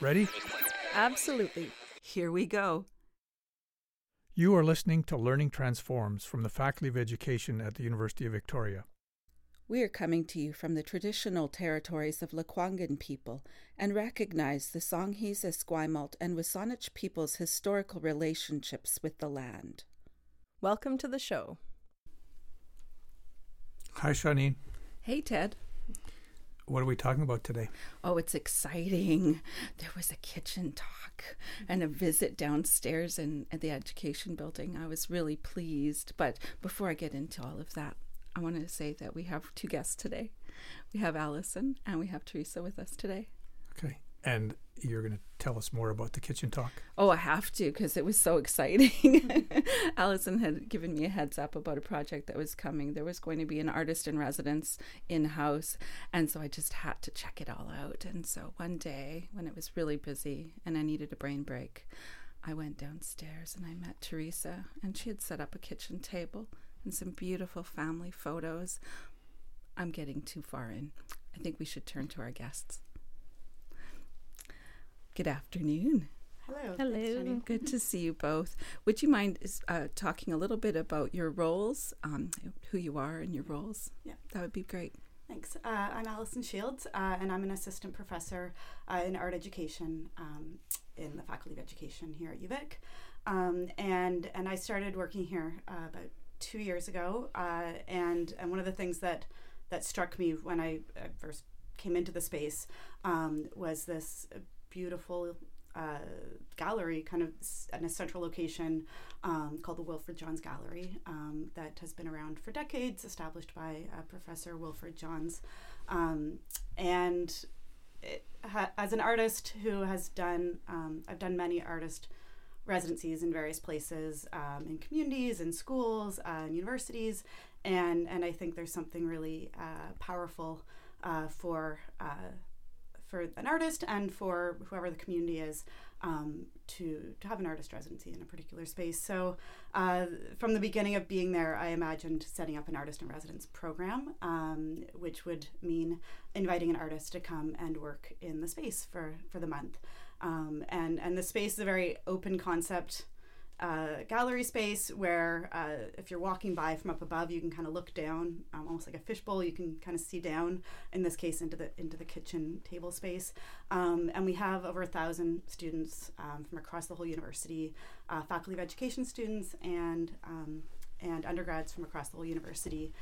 Ready? Absolutely. Here we go. You are listening to Learning Transforms from the Faculty of Education at the University of Victoria. We are coming to you from the traditional territories of Lekwungen people and recognize the Songhees, Esquimalt, and WSÁNEĆ people's historical relationships with the land. Welcome to the show. Hi, Shawneen. Hey, Ted. What are we talking about today? Oh, it's exciting. There was a kitchen talk and a visit downstairs in, in the education building. I was really pleased. But before I get into all of that, I wanted to say that we have two guests today. We have Allison and we have Teresa with us today. Okay. And you're going to tell us more about the kitchen talk. Oh, I have to because it was so exciting. Allison had given me a heads up about a project that was coming. There was going to be an artist in residence in house. And so I just had to check it all out. And so one day when it was really busy and I needed a brain break, I went downstairs and I met Teresa, and she had set up a kitchen table and some beautiful family photos. I'm getting too far in. I think we should turn to our guests. Good afternoon. Hello. Hello. Good to see you both. Would you mind uh, talking a little bit about your roles, um, who you are and your roles? Yeah. That would be great. Thanks. Uh, I'm Allison Shields, uh, and I'm an assistant professor uh, in art education um, in the Faculty of Education here at UVic. Um, and and I started working here uh, about two years ago. Uh, and and one of the things that that struck me when I first came into the space um, was this beautiful uh, gallery, kind of in a central location um, called the Wilfred Johns Gallery, um, that has been around for decades, established by uh, Professor Wilfred Johns. Um, and ha- as an artist who has done, um, I've done many artist residencies in various places, um, in communities, in schools, uh, in universities, and and I think there's something really uh, powerful uh, for uh, for an artist and for whoever the community is um, to, to have an artist residency in a particular space. So, uh, from the beginning of being there, I imagined setting up an artist in residence program, um, which would mean inviting an artist to come and work in the space for, for the month. Um, and, and the space is a very open concept uh, gallery space where uh, if you're walking by from up above, you can kind of look down, um, almost like a fishbowl. You can kind of see down, in this case, into the into the kitchen table space. Um, and we have over a thousand students um, from across the whole university, uh, faculty of education students, and um, and undergrads from across the whole university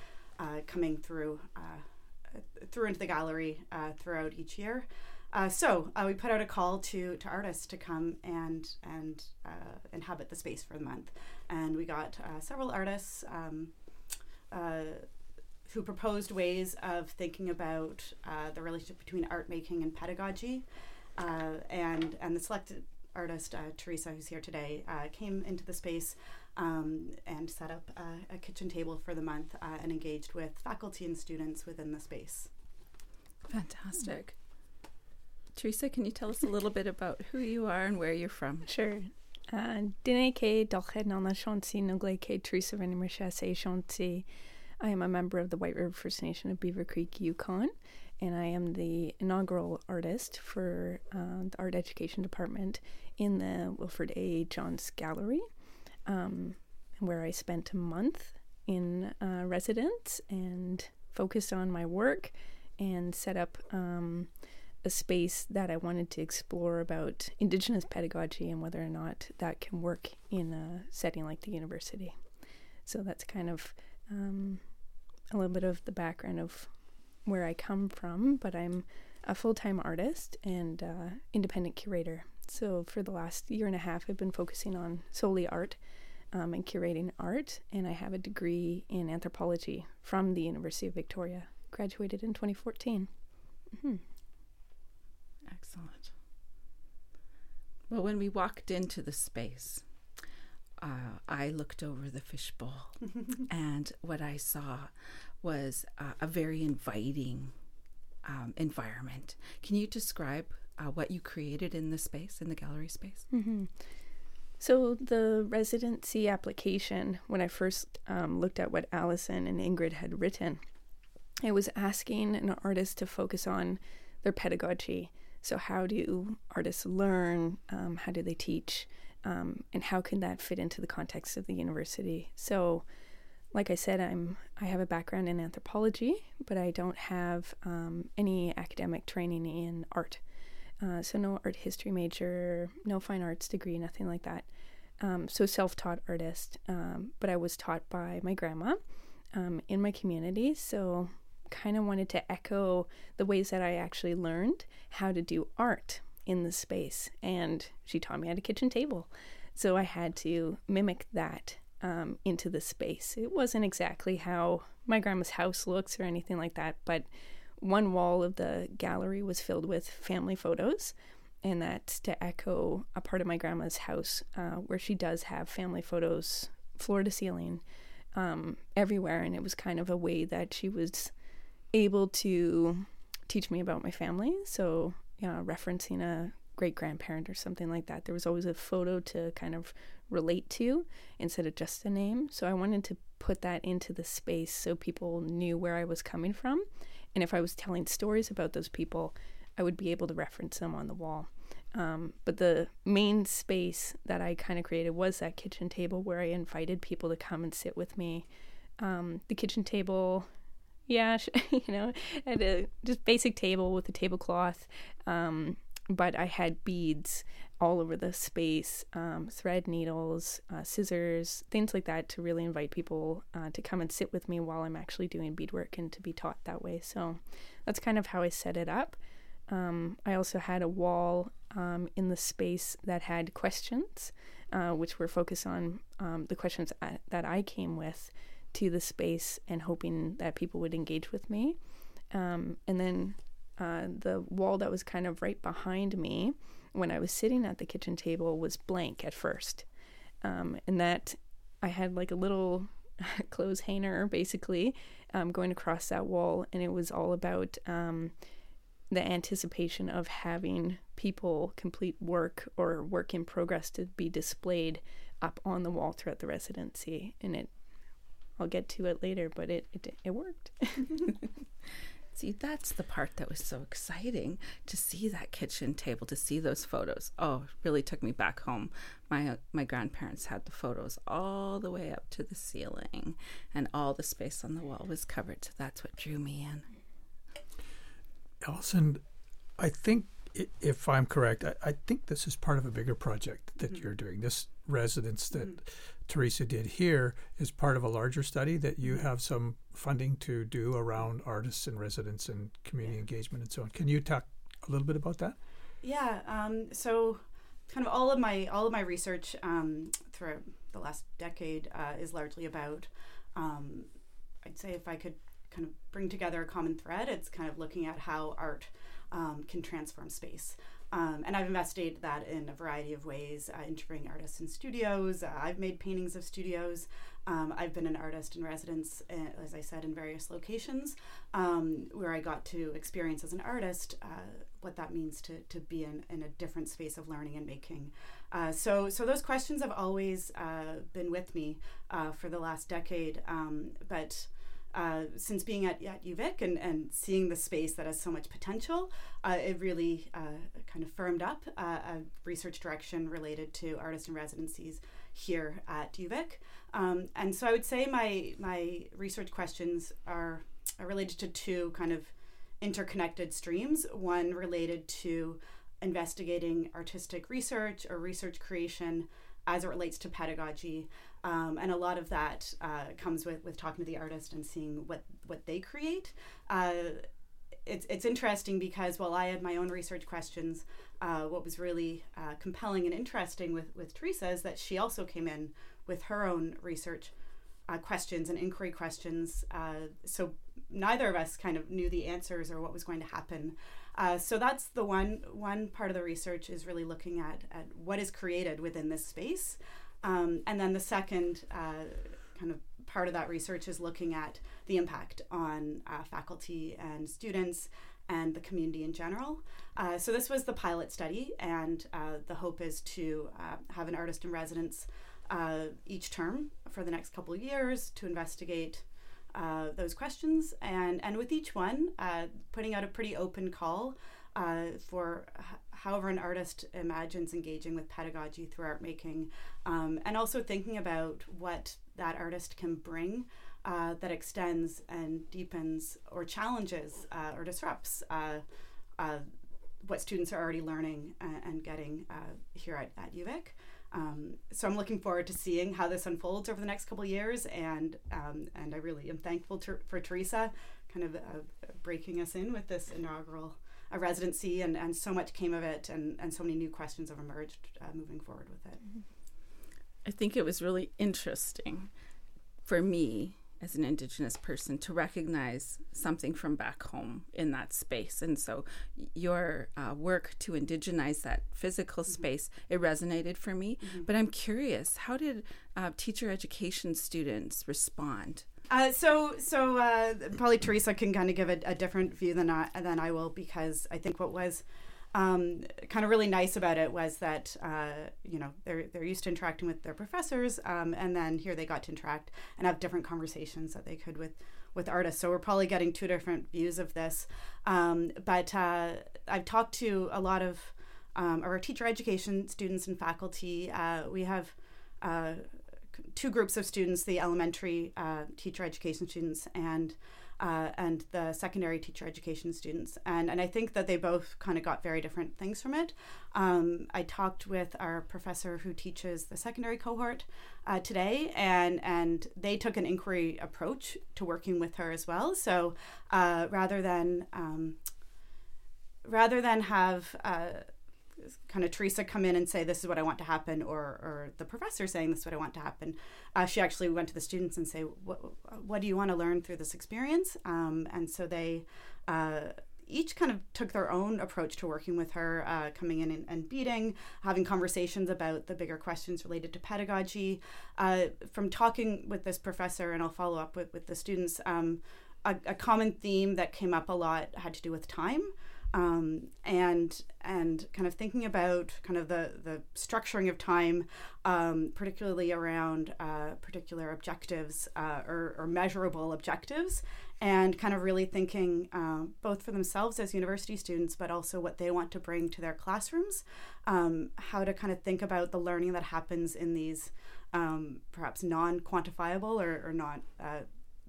uh, coming through uh, through into the gallery uh, throughout each year. Uh, so uh, we put out a call to, to artists to come and and uh, inhabit the space for the month, and we got uh, several artists um, uh, who proposed ways of thinking about uh, the relationship between art making and pedagogy, and and the selected artist Teresa, who's here today, came into the space. Um, and set up a kitchen table for the month and engaged with faculty and students within the space. Fantastic. Teresa, can you tell us a little bit about who you are and where you're from? Sure. Uh, shanti shanti. I am a member of the White River First Nation of Beaver Creek, Yukon, and I am the inaugural artist for uh, the art education department in the Wilfred A. Johns Gallery, um, where I spent a month in uh, residence and focused on my work and set up. Um, a space that I wanted to explore about Indigenous pedagogy and whether or not that can work in a setting like the university. So that's kind of um, a little bit of the background of where I come from, but I'm a full time artist and uh, independent curator. So for the last year and a half, I've been focusing on solely art um, and curating art, and I have a degree in anthropology from the University of Victoria. Graduated in 2014. Mm-hmm. Excellent. Well, when we walked into the space, uh, I looked over the fishbowl, and what I saw was uh, a very inviting um, environment. Can you describe uh, what you created in the space, in the gallery space? Mm-hmm. So, the residency application, when I first um, looked at what Allison and Ingrid had written, I was asking an artist to focus on their pedagogy. So, how do artists learn? Um, how do they teach? Um, and how can that fit into the context of the university? So, like I said, I'm I have a background in anthropology, but I don't have um, any academic training in art. Uh, so no art history major, no fine arts degree, nothing like that. Um, so self-taught artist, um, but I was taught by my grandma um, in my community. So kind of wanted to echo the ways that I actually learned how to do art in the space, and she taught me at a kitchen table. So I had to mimic that um, into the space. It wasn't exactly how my grandma's house looks or anything like that, but one wall of the gallery was filled with family photos, and that's to echo a part of my grandma's house uh, where she does have family photos, floor to ceiling, um, everywhere. And it was kind of a way that she was able to teach me about my family. So, you know, referencing a great grandparent or something like that, there was always a photo to kind of relate to instead of just a name. So I wanted to put that into the space so people knew where I was coming from. And if I was telling stories about those people, I would be able to reference them on the wall. Um, but the main space that I kind of created was that kitchen table where I invited people to come and sit with me. Um, the kitchen table, yeah, you know, at a just basic table with a tablecloth. Um, but I had beads all over the space, um, thread needles, uh, scissors, things like that to really invite people uh, to come and sit with me while I'm actually doing beadwork and to be taught that way. So that's kind of how I set it up. Um, I also had a wall um, in the space that had questions, uh, which were focused on um, the questions that I came with to the space and hoping that people would engage with me. Um, and then uh, the wall that was kind of right behind me when I was sitting at the kitchen table was blank at first. Um, and that I had like a little clothes hanger basically um, going across that wall, and it was all about um, the anticipation of having people complete work or work in progress to be displayed up on the wall throughout the residency. And it, I'll get to it later, but it it, it worked. See, that's the part that was so exciting to see that kitchen table, to see those photos. Oh, it really took me back home. My my grandparents had the photos all the way up to the ceiling, and all the space on the wall was covered. So that's what drew me in. Allison, I think if I'm correct, I, I, think this is part of a bigger project that mm-hmm. you're doing. This residence that mm-hmm. Teresa did here is part of a larger study that you have some funding to do around artists and residents and community yeah. engagement and so on. Can you talk a little bit about that? Yeah. Um, so, kind of all of my all of my research um, throughout the last decade uh, is largely about. Um, I'd say if I could kind of bring together a common thread, it's kind of looking at how art um, can transform space. Um, and I've investigated that in a variety of ways, uh, interviewing artists in studios. Uh, I've made paintings of studios. Um, I've been an artist in residence, uh, as I said, in various locations um, where I got to experience as an artist uh, what that means to, to be in, in a different space of learning and making. Uh, so, so those questions have always uh, been with me for the last decade. Um, but uh, since being at, at UVic and, and seeing the space that has so much potential, uh, it really uh, kind of firmed up uh, a research direction related to artist and residencies here at UVic. Um, and so I would say my, my research questions are, are related to two kind of interconnected streams one related to investigating artistic research or research creation as it relates to pedagogy um, and a lot of that uh, comes with, with talking to the artist and seeing what, what they create. Uh, it's, it's interesting because while I had my own research questions, uh, what was really uh, compelling and interesting with, with Teresa is that she also came in with her own research uh, questions and inquiry questions. Uh, so neither of us kind of knew the answers or what was going to happen. so that's the one one part of the research is really looking at, at what is created within this space. Um, and then the second uh, kind of part of that research is looking at the impact on uh, faculty and students and the community in general. Uh, so this was the pilot study, and uh, the hope is to uh, have an artist in residence uh, each term for the next couple of years to investigate uh, those questions, and and with each one, uh, putting out a pretty open call uh, for however an artist imagines engaging with pedagogy through art making, um, and also thinking about what that artist can bring uh, that extends and deepens or challenges uh, or disrupts uh, uh, what students are already learning and, getting uh, here at, at UVic. Um, so I'm looking forward to seeing how this unfolds over the next couple years, and um, and I really am thankful to, for Teresa, kind of uh, breaking us in with this inaugural uh, residency, and, and so much came of it, and, and so many new questions have emerged uh, moving forward with it. I think it was really interesting for me as an Indigenous person to recognize something from back home in that space. And so your uh, work to indigenize that physical mm-hmm. space, it resonated for me. Mm-hmm. But I'm curious, how did uh, teacher education students respond? Uh, so, so uh, probably Teresa can kind of give a, a, different view than I, than I will because I think what was um, kind of really nice about it was that uh, you know they're they're used to interacting with their professors, um, and then here they got to interact and have different conversations that they could with with artists. So we're probably getting two different views of this. Um, but uh, I've talked to a lot of um, our teacher education students and faculty. Uh, we have uh, two groups of students: the elementary uh, teacher education students and uh, and the secondary teacher education students. And, and I think that they both kind of got very different things from it. Um, I talked with our professor who teaches the secondary cohort uh, today, and, and they took an inquiry approach to working with her as well. So uh, rather than um, rather than have uh, kind of Teresa come in and say, This is what I want to happen, or, or the professor saying, This is what I want to happen. Uh, she actually went to the students and say, What, what do you want to learn through this experience? Um, and so they uh, each kind of took their own approach to working with her, uh, coming in and, and, beading, having conversations about the bigger questions related to pedagogy. Uh, from talking with this professor, and I'll follow up with, with the students, um, a, a common theme that came up a lot had to do with time um, and and kind of thinking about kind of the the structuring of time, um, particularly around uh, particular objectives uh, or, or, measurable objectives, and kind of really thinking uh, both for themselves as university students, but also what they want to bring to their classrooms, um, how to kind of think about the learning that happens in these um, perhaps non-quantifiable or, or not uh,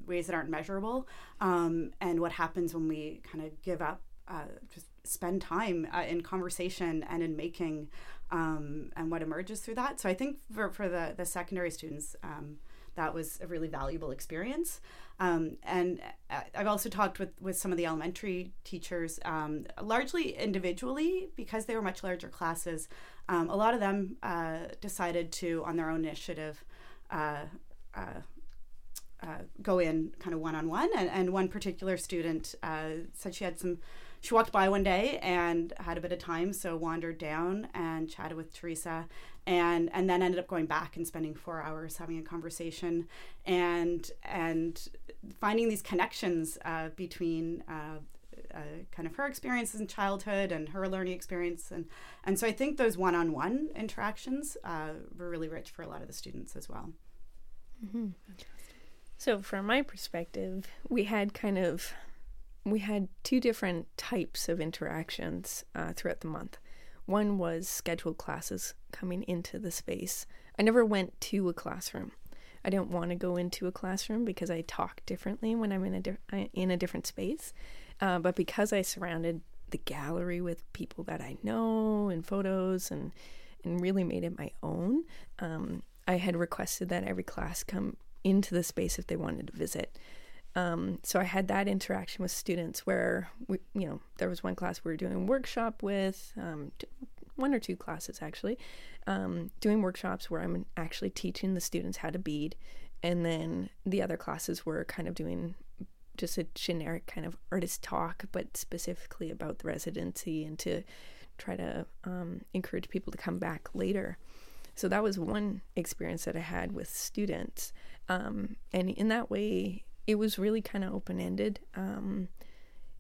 ways that aren't measurable, um, and what happens when we kind of give up uh, just spend time uh, in conversation and in making um, and what emerges through that. So I think for, for the, the secondary students, um, that was a really valuable experience. Um, and uh, I've also talked with, with some of the elementary teachers, um, largely individually because they were much larger classes. Um, a lot of them uh, decided to, on their own initiative, uh, uh, go in kind of one on one. And one particular student said she had some she walked by one day and had a bit of time, so wandered down and chatted with Teresa, and and then ended up going back and spending four hours having a conversation, and and finding these connections uh, between. Uh, uh, kind of her experiences in childhood and her learning experience and and so I think those one-on-one interactions uh, were really rich for a lot of the students as well. Mm-hmm. So from my perspective, we had kind of we had two different types of interactions uh, throughout the month. One was scheduled classes coming into the space. I never went to a classroom. I didn't want to go into a classroom because I talk differently when I'm in a di- in a different space. Uh, but because I surrounded the gallery with people that I know and photos and and really made it my own, um, I had requested that every class come into the space if they wanted to visit. Um, so I had that interaction with students where we, you know, there was one class we were doing workshop with, um, one or two classes actually, um, doing workshops where I'm actually teaching the students how to bead, and then the other classes were kind of doing just a generic kind of artist talk, but specifically about the residency and to try to um, encourage people to come back later. So that was one experience that I had with students, um, and in that way, it was really kind of open ended. Um,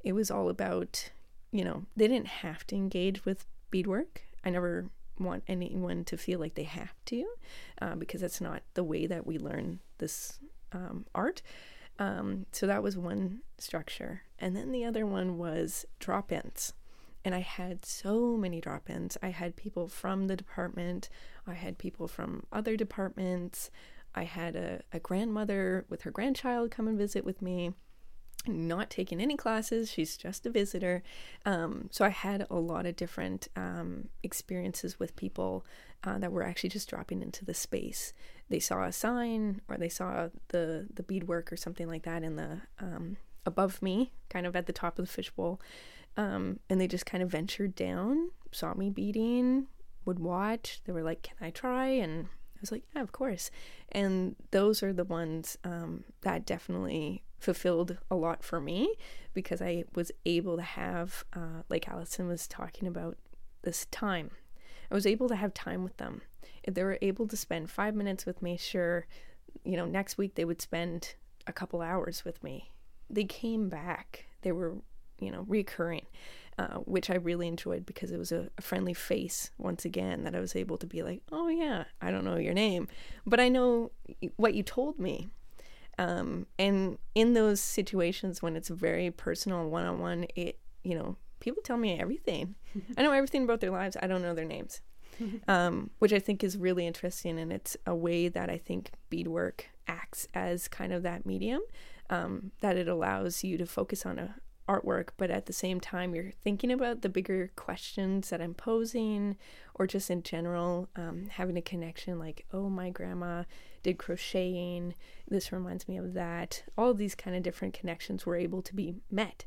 it was all about, you know, they didn't have to engage with beadwork. I never want anyone to feel like they have to, uh, because that's not the way that we learn this um, art. Um, so that was one structure. And then the other one was drop ins. And I had so many drop ins. I had people from the department, I had people from other departments. I had a, a grandmother with her grandchild come and visit with me not taking any classes. She's just a visitor. Um, so I had a lot of different um, experiences with people uh, that were actually just dropping into the space. They saw a sign or they saw the the beadwork or something like that in the um, above me, kind of at the top of the fishbowl, um, and they just kind of ventured down, saw me beading, would watch. They were like, "Can I try?" and I was like, yeah, of course. And those are the ones um, that definitely fulfilled a lot for me because I was able to have, uh, like Allison was talking about, this time. I was able to have time with them. If they were able to spend five minutes with me, sure, you know, next week they would spend a couple hours with me. They came back. They were, you know, recurring. Uh, which I really enjoyed because it was a, a, friendly face once again that I was able to be like, oh yeah, I don't know your name, but I know what you told me. Um, and in those situations when it's very personal, one on one, it you know people tell me everything. I know everything about their lives. I don't know their names, um, which I think is really interesting, and it's a way that I think beadwork acts as kind of that medium um, that it allows you to focus on a, artwork, but at the same time, you're thinking about the bigger questions that I'm posing, or just in general, um, having a connection like, oh, my grandma did crocheting. This reminds me of that. All of these kind of different connections were able to be met.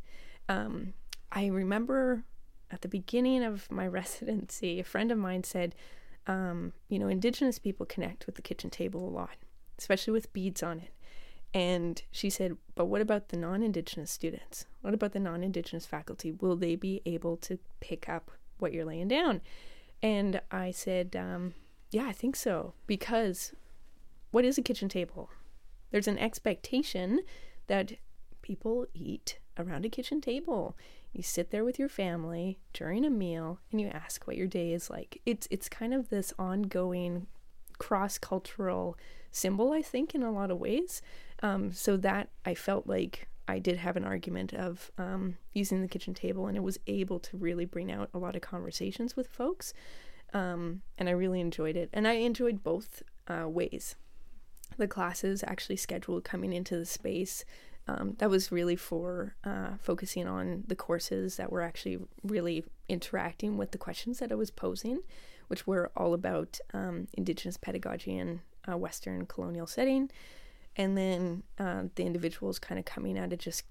Um, I remember at the beginning of my residency, a friend of mine said, um, you know, Indigenous people connect with the kitchen table a lot, especially with beads on it. And she said, But what about the non Indigenous students? What about the non Indigenous faculty? Will they be able to pick up what you're laying down? And I said, um, Yeah, I think so. Because what is a kitchen table? There's an expectation that people eat around a kitchen table. You sit there with your family during a meal and you ask what your day is like. It's it's kind of this ongoing cross-cultural symbol, I think, in a lot of ways. Um, so that I felt like I did have an argument of um, using the kitchen table, and it was able to really bring out a lot of conversations with folks. Um, and I really enjoyed it. And I enjoyed both uh, ways. The classes actually scheduled coming into the space. Um, that was really for uh, focusing on the courses that were actually really interacting with the questions that I was posing, which were all about um, Indigenous pedagogy and a Western colonial setting and then uh, the individuals kind of coming out of just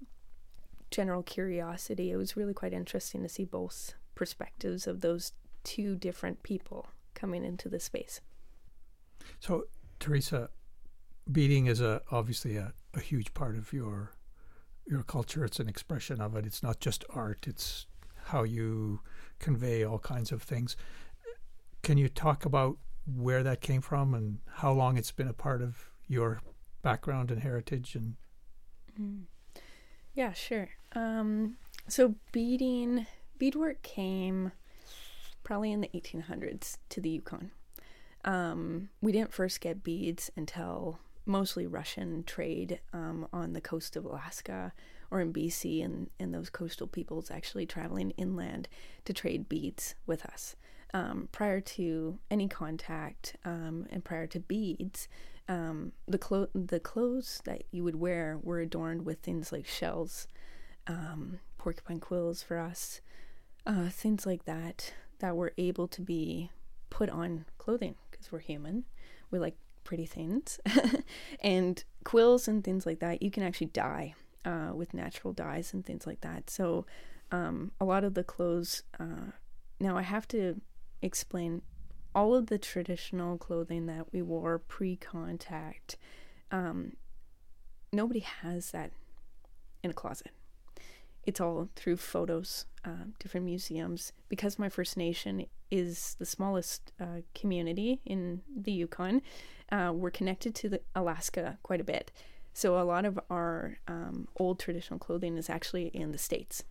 general curiosity. It was really quite interesting to see both perspectives of those two different people coming into the space. So, Teresa, beading is a obviously a, a huge part of your your culture. It's an expression of it. It's not just art. It's how you convey all kinds of things. Can you talk about where that came from and how long it's been a part of your background and heritage and mm. yeah sure. Um, so beading beadwork came probably in the 1800s to the yukon. Um, we didn't first get beads until mostly russian trade um, on the coast of alaska or in bc and, and those coastal peoples actually traveling inland to trade beads with us. Um, prior to any contact um, and prior to beads, um, the clo- the clothes that you would wear were adorned with things like shells, um, porcupine quills for us, uh, things like that that were able to be put on clothing because we're human. We like pretty things, and quills and things like that. You can actually dye uh, with natural dyes and things like that. So um, a lot of the clothes. Uh, now I have to explain all of the traditional clothing that we wore pre contact. Um, nobody has that in a closet. It's all through photos, uh, different museums. Because my First Nation is the smallest uh, community in the Yukon, uh, we're connected to Alaska quite a bit. So a lot of our um, old traditional clothing is actually in the States.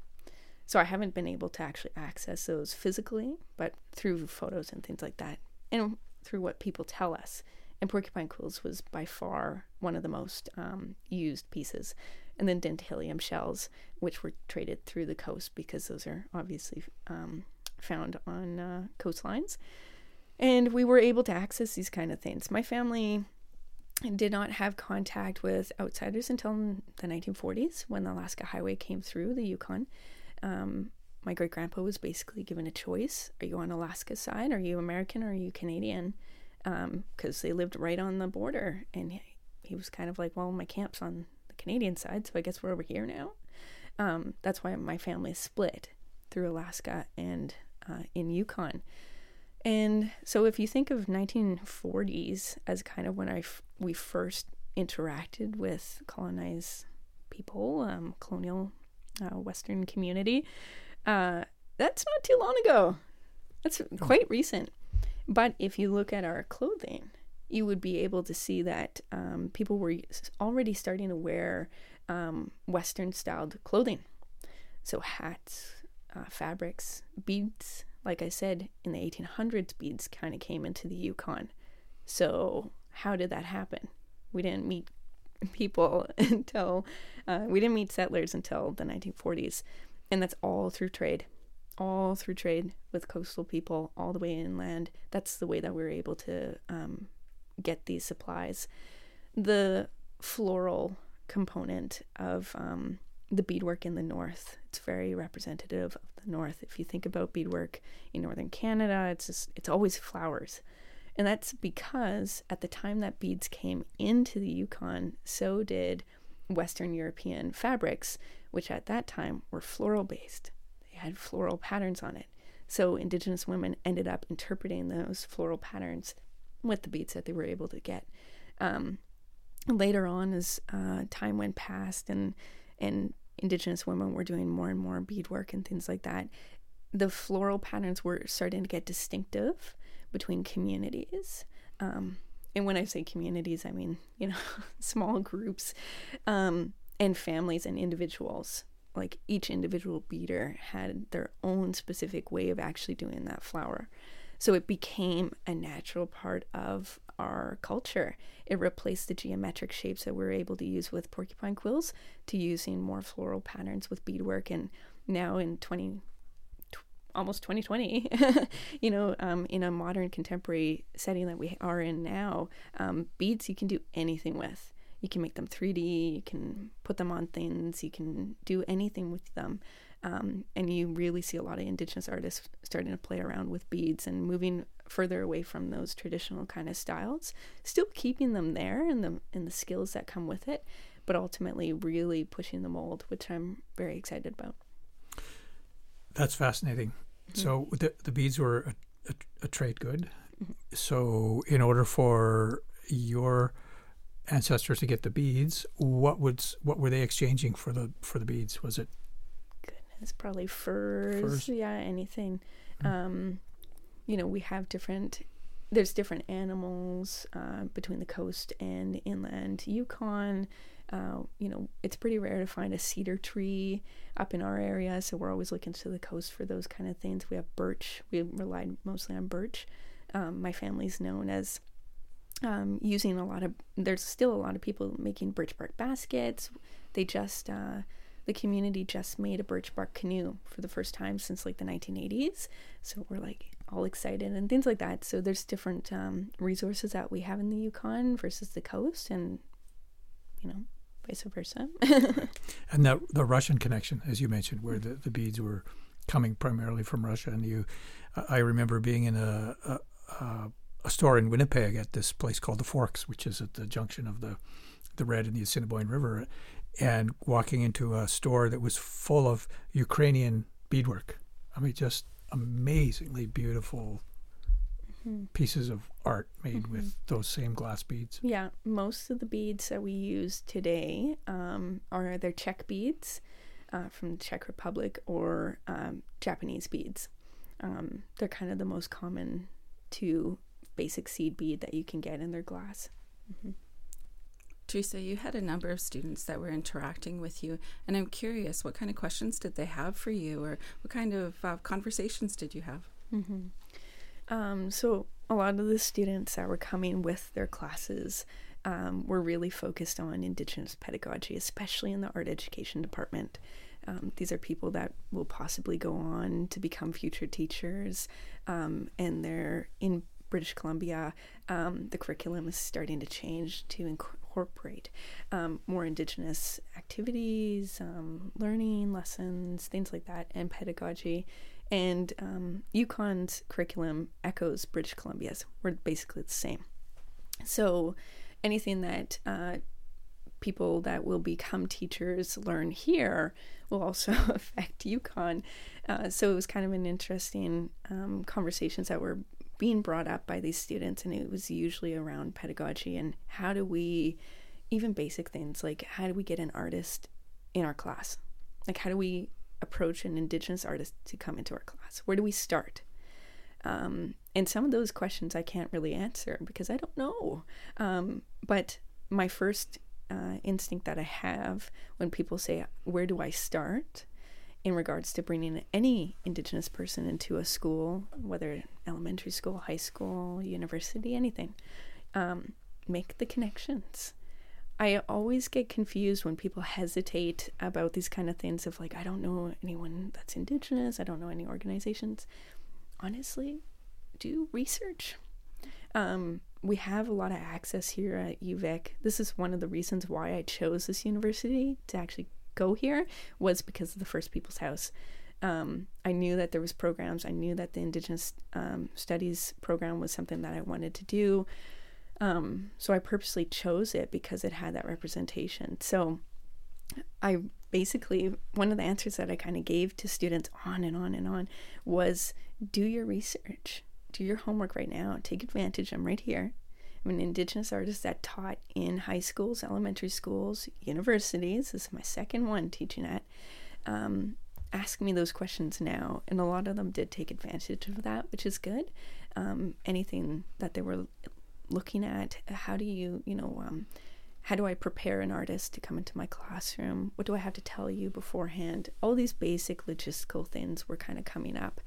So I haven't been able to actually access those physically, but through photos and things like that, and through what people tell us and porcupine quills was by far one of the most um, used pieces. And then dentalium shells, which were traded through the coast because those are obviously um, found on uh, coastlines. And we were able to access these kind of things. My family did not have contact with outsiders until the 1940s when the Alaska Highway came through the Yukon. Um, my great grandpa was basically given a choice are you on Alaska's side? Are you American or are you Canadian? Because um, they lived right on the border. And he, he, was kind of like, well, my camp's on the Canadian side, so I guess we're over here now. Um, that's why my family split through Alaska and uh, in Yukon. And so if you think of 1940s as kind of when I f- we first interacted with colonized people, um, colonial uh, Western community, uh, that's not too long ago. That's quite recent. But if you look at our clothing, you would be able to see that um, people were already starting to wear um, Western styled clothing. So hats, uh, fabrics, beads, like I said, in the 1800s, beads kind of came into the Yukon. So, how did that happen? We didn't meet people until, uh, we didn't meet settlers until the 1940s. And that's all through trade, all through trade with coastal people, all the way inland. That's the way that we were able to um, get these supplies. The floral component of um, the beadwork in the north. It's very representative of the north. If you think about beadwork in northern Canada, it's just it's always flowers. And that's because at the time that beads came into the Yukon, so did Western European fabrics, which at that time were floral based. They had floral patterns on it. So indigenous women ended up interpreting those floral patterns with the beads that they were able to get. Um, later on, as uh, time went past and and indigenous women were doing more and more beadwork and things like that, the floral patterns were starting to get distinctive between communities. Um, and when I say communities, I mean, you know, small groups um, and families and individuals. Like each individual beader had their own specific way of actually doing that flower. So it became a natural part of our culture. It replaced the geometric shapes that we were able to use with porcupine quills to using more floral patterns with beadwork. And now in 20, almost 2020, you know, um, in a modern contemporary setting that we are in now, um, beads you can do anything with. You can make them 3D, you can put them on things, you can do anything with them. Um, and you really see a lot of indigenous artists starting to play around with beads and moving further away from those traditional kind of styles, still keeping them there and the and the skills that come with it, but ultimately really pushing the mold, which I'm very excited about. That's fascinating. Mm-hmm. So the the beads were a, a, a trade good. Mm-hmm. So in order for your ancestors to get the beads, what would what were they exchanging for the for the beads? Was it goodness, probably furs, furs. yeah, anything. Mm. Um, you know, we have different. There's different animals uh, between the coast and inland Yukon. Uh, you know, it's pretty rare to find a cedar tree up in our area, so we're always looking to the coast for those kind of things. We have birch. We relied mostly on birch. Um, my family's known as um, using a lot of. There's still a lot of people making birch bark baskets. They just uh, the community just made a birch bark canoe for the first time since like the 1980s. So we're like all excited and things like that. So there's different um, resources that we have in the Yukon versus the coast, and you know, vice versa. and the the Russian connection, as you mentioned, where mm-hmm. the, the beads were coming primarily from Russia, and you, I remember being in a, a, a store in Winnipeg at this place called the Forks, which is at the junction of the the Red and the Assiniboine River, and walking into a store that was full of Ukrainian beadwork. I mean, just amazingly beautiful mm-hmm. pieces of art made mm-hmm. with those same glass beads. Yeah, most of the beads that we use today um, are either Czech beads uh, from the Czech Republic or um, Japanese beads. Um, they're kind of the most common two basic seed bead that you can get in their glass. Mm-hmm. Teresa, you had a number of students that were interacting with you, and I'm curious, what kind of questions did they have for you, or what kind of uh, conversations did you have? Mm-hmm. Um, so a lot of the students that were coming with their classes um, were really focused on Indigenous pedagogy, especially in the art education department. Um, these are people that will possibly go on to become future teachers, um, and they're in British Columbia. Um, the curriculum is starting to change to incorporate um, more Indigenous activities, um, learning lessons, things like that, and pedagogy. And um, Yukon's curriculum echoes British Columbia's. We're basically the same. So anything that uh, people that will become teachers learn here will also affect UConn. Uh, so it was kind of an interesting um, conversations that were being brought up by these students, and it was usually around pedagogy and how do we, even basic things like how do we get an artist in our class? Like, how do we approach an Indigenous artist to come into our class? Where do we start? Um, and some of those questions I can't really answer because I don't know. Um, but my first uh, instinct that I have when people say, Where do I start? in regards to bringing any Indigenous person into a school, whether elementary school, high school, university, anything. Um, make the connections. I always get confused when people hesitate about these kind of things of like, I don't know anyone that's Indigenous, I don't know any organizations. Honestly, do research. Um, we have a lot of access here at UVic. This is one of the reasons why I chose this university to actually go here was because of the First People's House. Um, I knew that there was programs. I knew that the Indigenous um, Studies program was something that I wanted to do. Um, so I purposely chose it because it had that representation. So I basically one of the answers that I kind of gave to students on and on and on was do your research, do your homework right now, take advantage. I'm right here. I'm an Indigenous artist that taught in high schools, elementary schools, universities. This is my second one teaching at. Um, ask me those questions now, and a lot of them did take advantage of that, which is good. Um, anything that they were looking at, how do you, you know, um, how do I prepare an artist to come into my classroom? What do I have to tell you beforehand? All these basic logistical things were kind of coming up.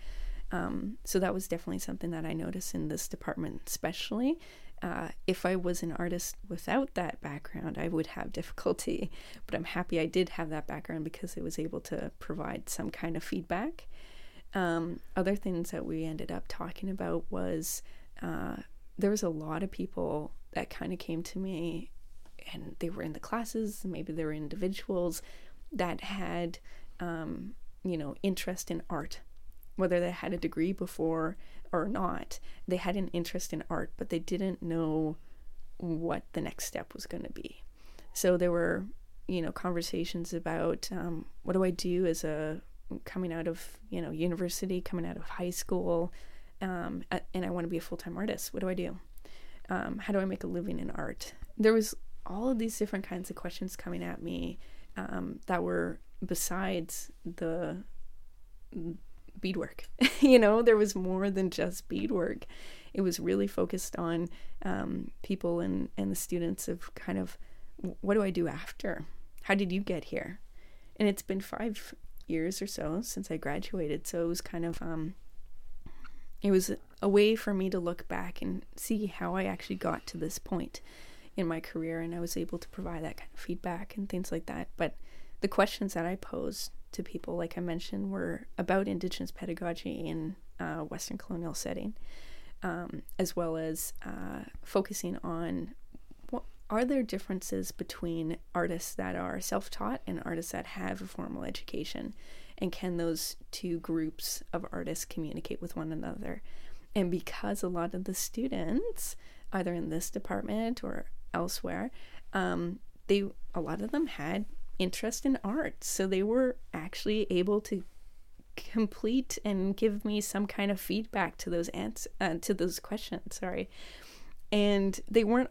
Um, so that was definitely something that I noticed in this department, especially. Uh, if I was an artist without that background, I would have difficulty. But I'm happy I did have that background because it was able to provide some kind of feedback. Um, other things that we ended up talking about was uh, there was a lot of people that kind of came to me and they were in the classes, maybe they were individuals that had, um, you know, interest in art, whether they had a degree before or not, they had an interest in art, but they didn't know what the next step was going to be. So there were, you know, conversations about um, what do I do as a coming out of you know university, coming out of high school, um, and I want to be a full time artist. What do I do? Um, how do I make a living in art? There was all of these different kinds of questions coming at me um, that were besides the beadwork. you know, there was more than just beadwork. It was really focused on um, people and, and the students of kind of what do I do after? How did you get here? And it's been five years or so since I graduated, so it was kind of um, it was a way for me to look back and see how I actually got to this point in my career, and I was able to provide that kind of feedback and things like that. But the questions that I posed to people, like I mentioned, were about Indigenous pedagogy in uh, Western colonial setting, um, as well as uh, focusing on what are there differences between artists that are self-taught and artists that have a formal education, and can those two groups of artists communicate with one another? And because a lot of the students, either in this department or elsewhere, um, they a lot of them had interest in art. So they were actually able to complete and give me some kind of feedback to those ans- uh, to those questions, sorry. And they weren't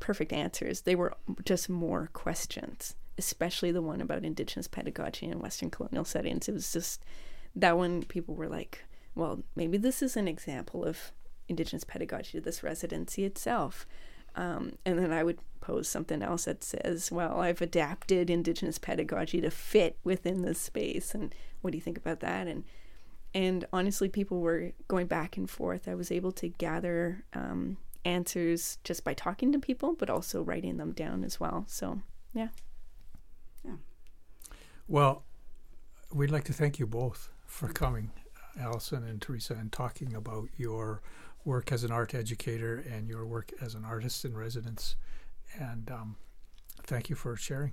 perfect answers. They were just more questions, especially the one about indigenous pedagogy in western colonial settings. It was just that one people were like, well, maybe this is an example of indigenous pedagogy to this residency itself. Um, and then I would pose something else that says, well, I've adapted Indigenous pedagogy to fit within this space. And what do you think about that? And and honestly, people were going back and forth. I was able to gather um, answers just by talking to people, but also writing them down as well. So. Yeah. Well, we'd like to thank you both for coming, Allison and Teresa, and talking about your work as an art educator and your work as an artist in residence. And um, thank you for sharing.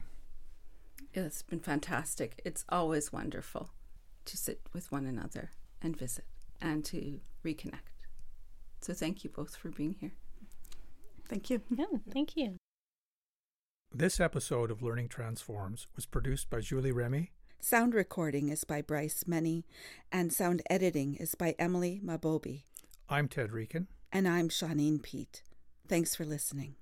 It's been fantastic. It's always wonderful to sit with one another and visit and to reconnect. So thank you both for being here. Thank you. Yeah, thank you. This episode of Learning Transforms was produced by Julie Remy. Sound recording is by Bryce Menny, and sound editing is by Emily Mabobi. I'm Ted Riecken. And I'm Shauneen Pete. Thanks for listening.